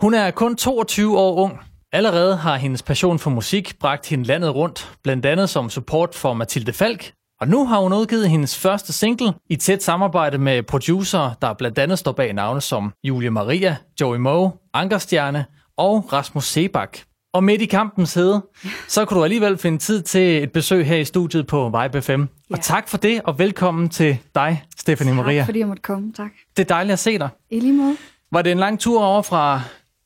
Hun er kun 22 år ung. Allerede har hendes passion for musik bragt hende landet rundt, blandt andet som support for Mathilde Falk. Og nu har hun udgivet hendes første single i tæt samarbejde med producer, der blandt andet står bag navne som Julie Maria, Joey Moe, Ankerstjerne og Rasmus Sebak. Og midt i kampens hede, så kunne du alligevel finde tid til et besøg her i studiet på Vibe FM. Ja. Og tak for det, og velkommen til dig, Stephanie Maria. Tak fordi jeg måtte komme, tak. Det er dejligt at se dig. I lige måde. Var det en lang tur over fra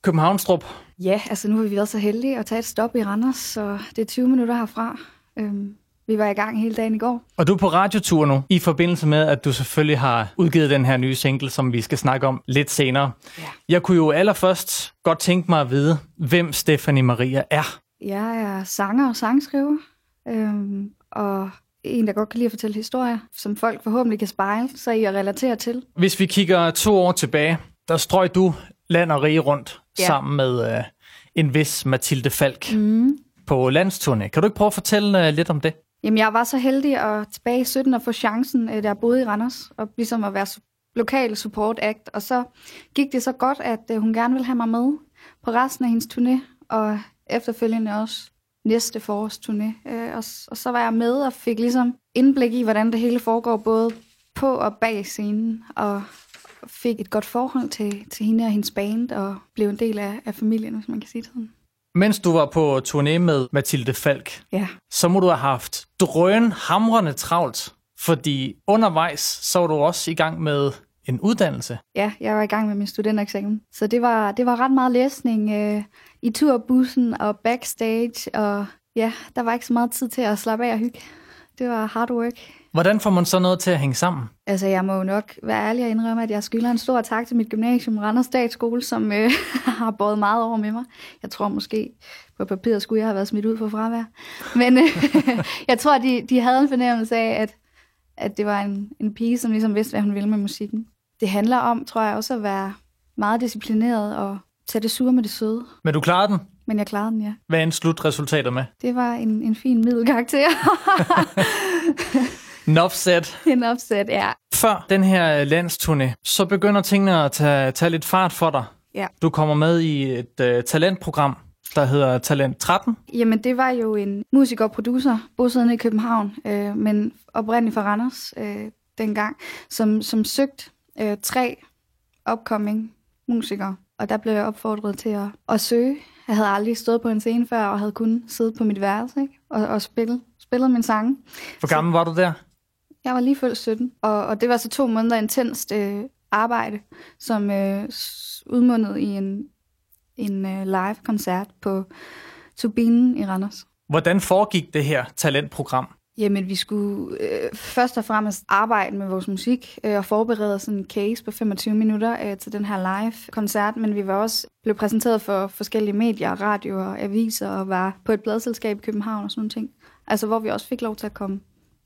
Københavnstrup? Ja, altså nu har vi været så heldige at tage et stop i Randers, så det er 20 minutter herfra. Øhm, vi var i gang hele dagen i går. Og du er på radiotur nu, i forbindelse med, at du selvfølgelig har udgivet den her nye single, som vi skal snakke om lidt senere. Ja. Jeg kunne jo allerførst godt tænke mig at vide, hvem Stephanie Maria er. Jeg er sanger og sangskriver, øhm, og en, der godt kan lide at fortælle historier, som folk forhåbentlig kan spejle sig i og relatere til. Hvis vi kigger to år tilbage, der strøg du land og rige rundt ja. sammen med øh, en vis Mathilde Falk mm. på landsturné. Kan du ikke prøve at fortælle øh, lidt om det? Jamen, jeg var så heldig at tilbage i 17 at få chancen, øh, jeg boede i Randers, og ligesom at være lokal support act. Og så gik det så godt, at øh, hun gerne ville have mig med på resten af hendes turné, og efterfølgende også næste forårs turné. Øh, og, og så var jeg med og fik ligesom indblik i, hvordan det hele foregår, både på og bag scenen, og fik et godt forhold til, til hende og hendes band, og blev en del af, af familien, hvis man kan sige det sådan. Mens du var på turné med Mathilde Falk, ja. så må du have haft drøn hamrende travlt, fordi undervejs så var du også i gang med en uddannelse. Ja, jeg var i gang med min studentereksamen. Så det var, det var ret meget læsning øh, i turbussen og backstage, og ja, der var ikke så meget tid til at slappe af og hygge. Det var hard work. Hvordan får man så noget til at hænge sammen? Altså, jeg må jo nok være ærlig og indrømme, at jeg skylder en stor tak til mit gymnasium, Randers Statsskole, som øh, har båret meget over med mig. Jeg tror måske, på papiret skulle jeg have været smidt ud for fravær. Men øh, jeg tror, de, de havde en fornemmelse af, at, at det var en, en pige, som ligesom vidste, hvad hun ville med musikken. Det handler om, tror jeg, også at være meget disciplineret og tage det sure med det søde. Men du klarede den? Men jeg klarede den, ja. Hvad er en slutresultater med? Det var en, en fin middelkarakter. En offset. En offset, ja. Før den her landsturné, så begynder tingene at tage, tage lidt fart for dig. Ja. Du kommer med i et uh, talentprogram, der hedder Talent 13. Jamen, det var jo en musiker og producer, bosiddende i København, øh, men oprindeligt fra Randers øh, dengang, som, som søgte øh, tre upcoming musikere. Og der blev jeg opfordret til at, at søge. Jeg havde aldrig stået på en scene før, og havde kun siddet på mit værelse ikke? Og, og spillet, spillet min sange. Hvor gammel så, var du der? Jeg var lige fyldt 17, og, og det var så to måneder intenst øh, arbejde, som øh, udmundede i en, en øh, live-koncert på Turbinen i Randers. Hvordan foregik det her talentprogram? Jamen, vi skulle øh, først og fremmest arbejde med vores musik øh, og forberede sådan en case på 25 minutter øh, til den her live-koncert, men vi var også blevet præsenteret for forskellige medier, radio og aviser og var på et bladselskab i København og sådan nogle ting. Altså, hvor vi også fik lov til at komme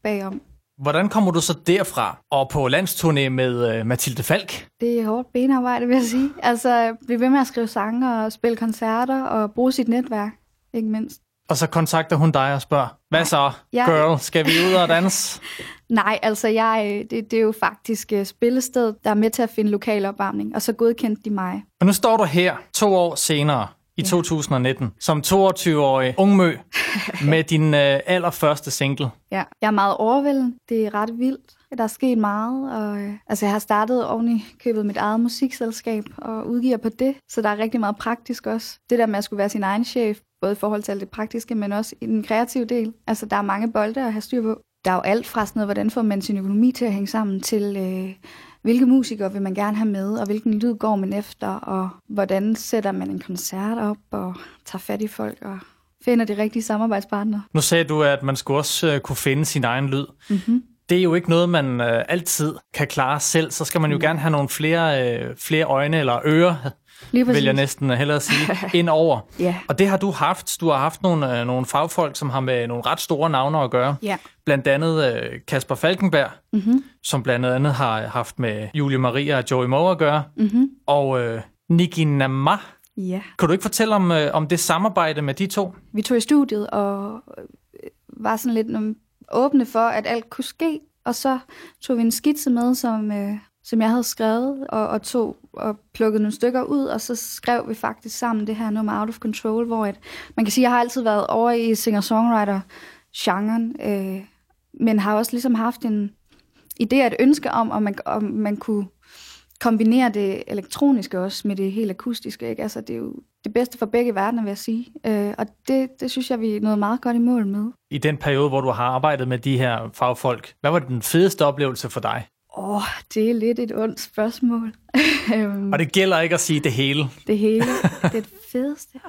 bagom. Hvordan kommer du så derfra og på landsturné med uh, Mathilde Falk? Det er hårdt benarbejde, vil jeg sige. Altså, blive ved med at skrive sange og spille koncerter og bruge sit netværk, ikke mindst. Og så kontakter hun dig og spørger, hvad så, jeg... girl, skal vi ud og danse? Nej, altså jeg, det, det er jo faktisk uh, spillested, der er med til at finde lokal opvarmning, og så godkendte de mig. Og nu står du her to år senere i ja. 2019 som 22-årig ungmø med din øh, allerførste single. Ja, jeg er meget overvældet. Det er ret vildt. Der er sket meget, og øh, altså, jeg har startet oven i købet mit eget musikselskab og udgiver på det, så der er rigtig meget praktisk også. Det der med at skulle være sin egen chef, både i forhold til alt det praktiske, men også i den kreative del. Altså, der er mange bolde at have styr på. Der er jo alt fra sådan noget, hvordan får man sin økonomi til at hænge sammen, til øh, hvilke musikere vil man gerne have med, og hvilken lyd går man efter, og hvordan sætter man en koncert op, og tager fat i folk, og finder de rigtige samarbejdspartnere. Nu sagde du, at man skulle også uh, kunne finde sin egen lyd. Mm-hmm. Det er jo ikke noget, man uh, altid kan klare selv. Så skal man jo mm. gerne have nogle flere, uh, flere øjne eller ører Lige vil jeg næsten hellere sige, ind over. ja. Og det har du haft. Du har haft nogle, øh, nogle fagfolk, som har med nogle ret store navne at gøre. Ja. Blandt andet øh, Kasper Falkenberg, mm-hmm. som blandt andet har haft med Julie Maria og Joey Moe at gøre. Mm-hmm. Og øh, Niki Nama. Ja. Kan du ikke fortælle om, øh, om det samarbejde med de to? Vi tog i studiet og var sådan lidt åbne for, at alt kunne ske. Og så tog vi en skitse med, som, øh, som jeg havde skrevet, og, og tog og plukkede nogle stykker ud, og så skrev vi faktisk sammen det her nummer Out of Control, hvor et, man kan sige, at jeg har altid været over i singer-songwriter-genren, øh, men har også ligesom haft en idé og et ønske om, om man, om man kunne kombinere det elektroniske også med det helt akustiske. Ikke? Altså, det er jo det bedste for begge verdener, vil jeg sige. Øh, og det, det synes jeg, vi er noget meget godt i mål med. I den periode, hvor du har arbejdet med de her fagfolk, hvad var den fedeste oplevelse for dig? Åh, oh, det er lidt et ondt spørgsmål. Øhm, og det gælder ikke at sige det hele. Det hele. Det er det fedeste.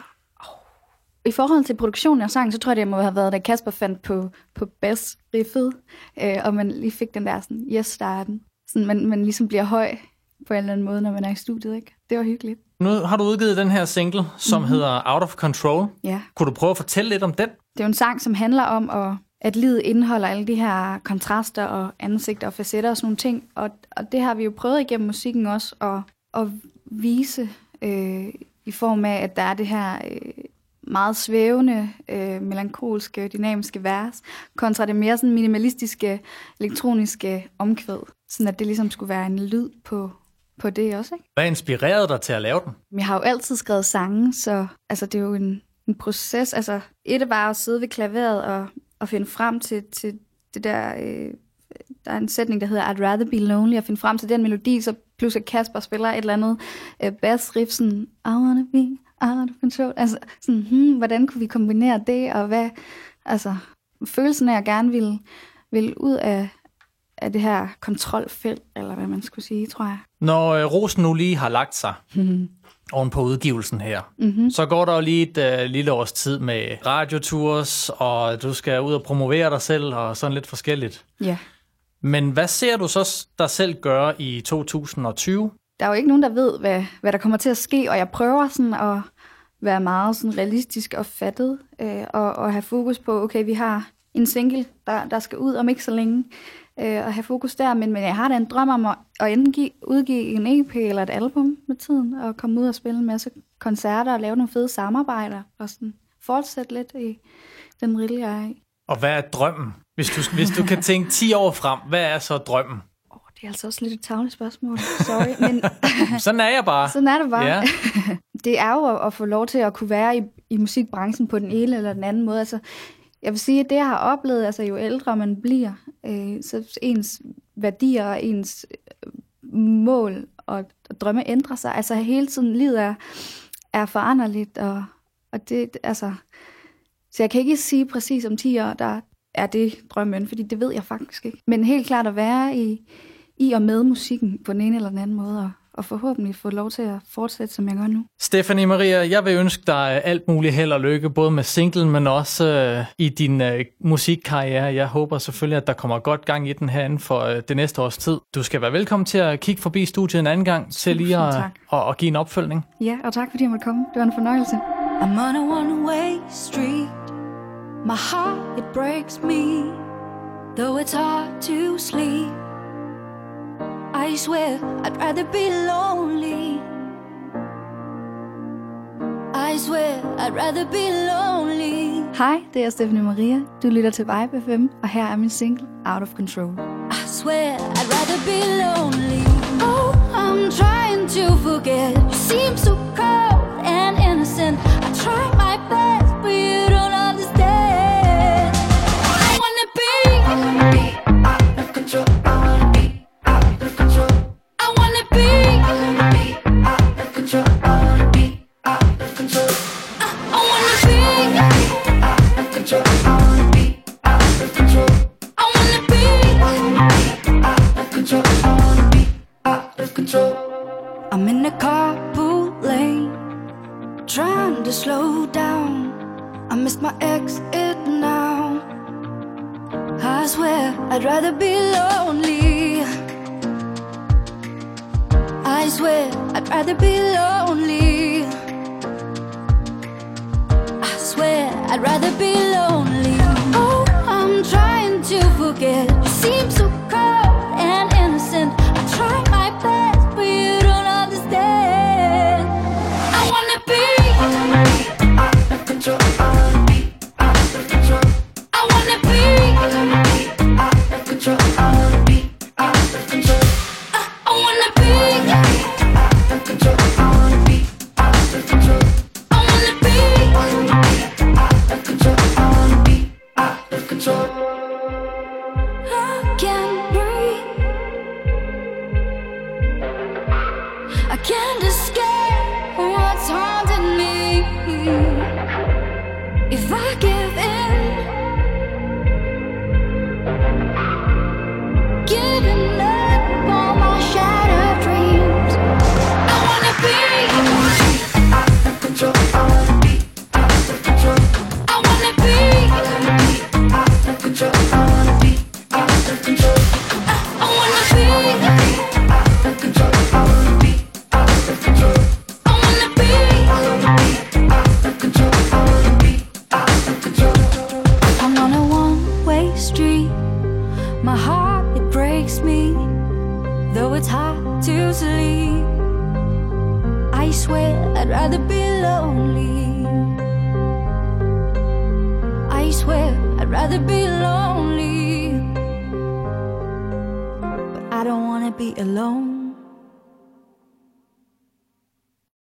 I forhold til produktionen af sangen, så tror jeg, det må have været, da Kasper fandt på, på bass-riffet, øh, og man lige fik den der sådan, yes-starten. Sådan, man, man ligesom bliver høj på en eller anden måde, når man er i studiet. Ikke? Det var hyggeligt. Nu har du udgivet den her single, som mm-hmm. hedder Out of Control. Ja. Kunne du prøve at fortælle lidt om den? Det er jo en sang, som handler om, at, at livet indeholder alle de her kontraster og ansigter og facetter og sådan nogle ting. Og, og det har vi jo prøvet igennem musikken også at, at vise øh, i form af, at der er det her øh, meget svævende, øh, melankolske, dynamiske vers, kontra det mere sådan minimalistiske, elektroniske omkvæd. Sådan at det ligesom skulle være en lyd på, på det også. Ikke? Hvad inspirerede dig til at lave den? Jeg har jo altid skrevet sange, så altså, det er jo en, en proces. Altså, et er bare at sidde ved klaveret og, at finde frem til, til det der... Øh, der er en sætning, der hedder I'd rather be lonely, og finde frem til den melodi, så pludselig Kasper spiller et eller andet øh, bassriff, sådan, I wanna be out of control. Altså, sådan, hmm, hvordan kunne vi kombinere det, og hvad, altså, følelsen af, at jeg gerne ville, ville ud af, af det her kontrolfelt, eller hvad man skulle sige, tror jeg. Når øh, rosen nu lige har lagt sig mm-hmm. oven på udgivelsen her, mm-hmm. så går der jo lige et øh, lille års tid med radiotours, og du skal ud og promovere dig selv, og sådan lidt forskelligt. Ja. Men hvad ser du så dig selv gøre i 2020? Der er jo ikke nogen, der ved, hvad, hvad der kommer til at ske, og jeg prøver sådan at være meget sådan realistisk og fattet, øh, og, og have fokus på, okay, vi har en single, der, der skal ud om ikke så længe, øh, og have fokus der, men, men jeg har da en drøm om at, at enten give, udgive en EP eller et album med tiden, og komme ud og spille en masse koncerter og lave nogle fede samarbejder, og sådan fortsætte lidt i den rille, jeg er i. Og hvad er drømmen? Hvis du, hvis du kan tænke 10 år frem, hvad er så drømmen? Oh, det er altså også lidt et tavligt spørgsmål. Sorry, men... sådan er jeg bare. Sådan er det bare. Ja. det er jo at, at få lov til at kunne være i, i musikbranchen på den ene eller den anden måde. Altså, jeg vil sige, at det, jeg har oplevet, altså jo ældre man bliver, øh, så ens værdier og ens øh, mål og, og drømme ændrer sig. Altså hele tiden livet er, er foranderligt, og, og det, altså... Så jeg kan ikke sige præcis om 10 år, der er det drømmen, fordi det ved jeg faktisk ikke. Men helt klart at være i, i og med musikken på den ene eller den anden måde, og, og forhåbentlig få lov til at fortsætte, som jeg gør nu. Stephanie Maria, jeg vil ønske dig alt muligt held og lykke, både med singlen, men også øh, i din øh, musikkarriere. Jeg håber selvfølgelig, at der kommer godt gang i den her inden for øh, det næste års tid. Du skal være velkommen til at kigge forbi studiet en anden gang, til lige at, og, og give en opfølgning. Ja, og tak fordi jeg måtte komme. Det var en fornøjelse. I'm on a one-way street My heart, it breaks me Though it's hard to sleep I swear I'd rather be lonely. I swear I'd rather be lonely. Hej, det er Stephanie Maria. Du lytter til Vibe FM, og her er min single Out of Control. I swear I'd rather be lonely. Oh, I'm trying to forget. You seem so cold and innocent. Missed my exit now. I swear I'd rather be lonely. I swear I'd rather be lonely. I swear I'd rather be lonely. Oh, I'm trying to forget. You can't escape. Takes me, though it's hard to sleep. I swear I'd rather be lonely. I swear I'd rather be lonely. But I don't wanna be alone.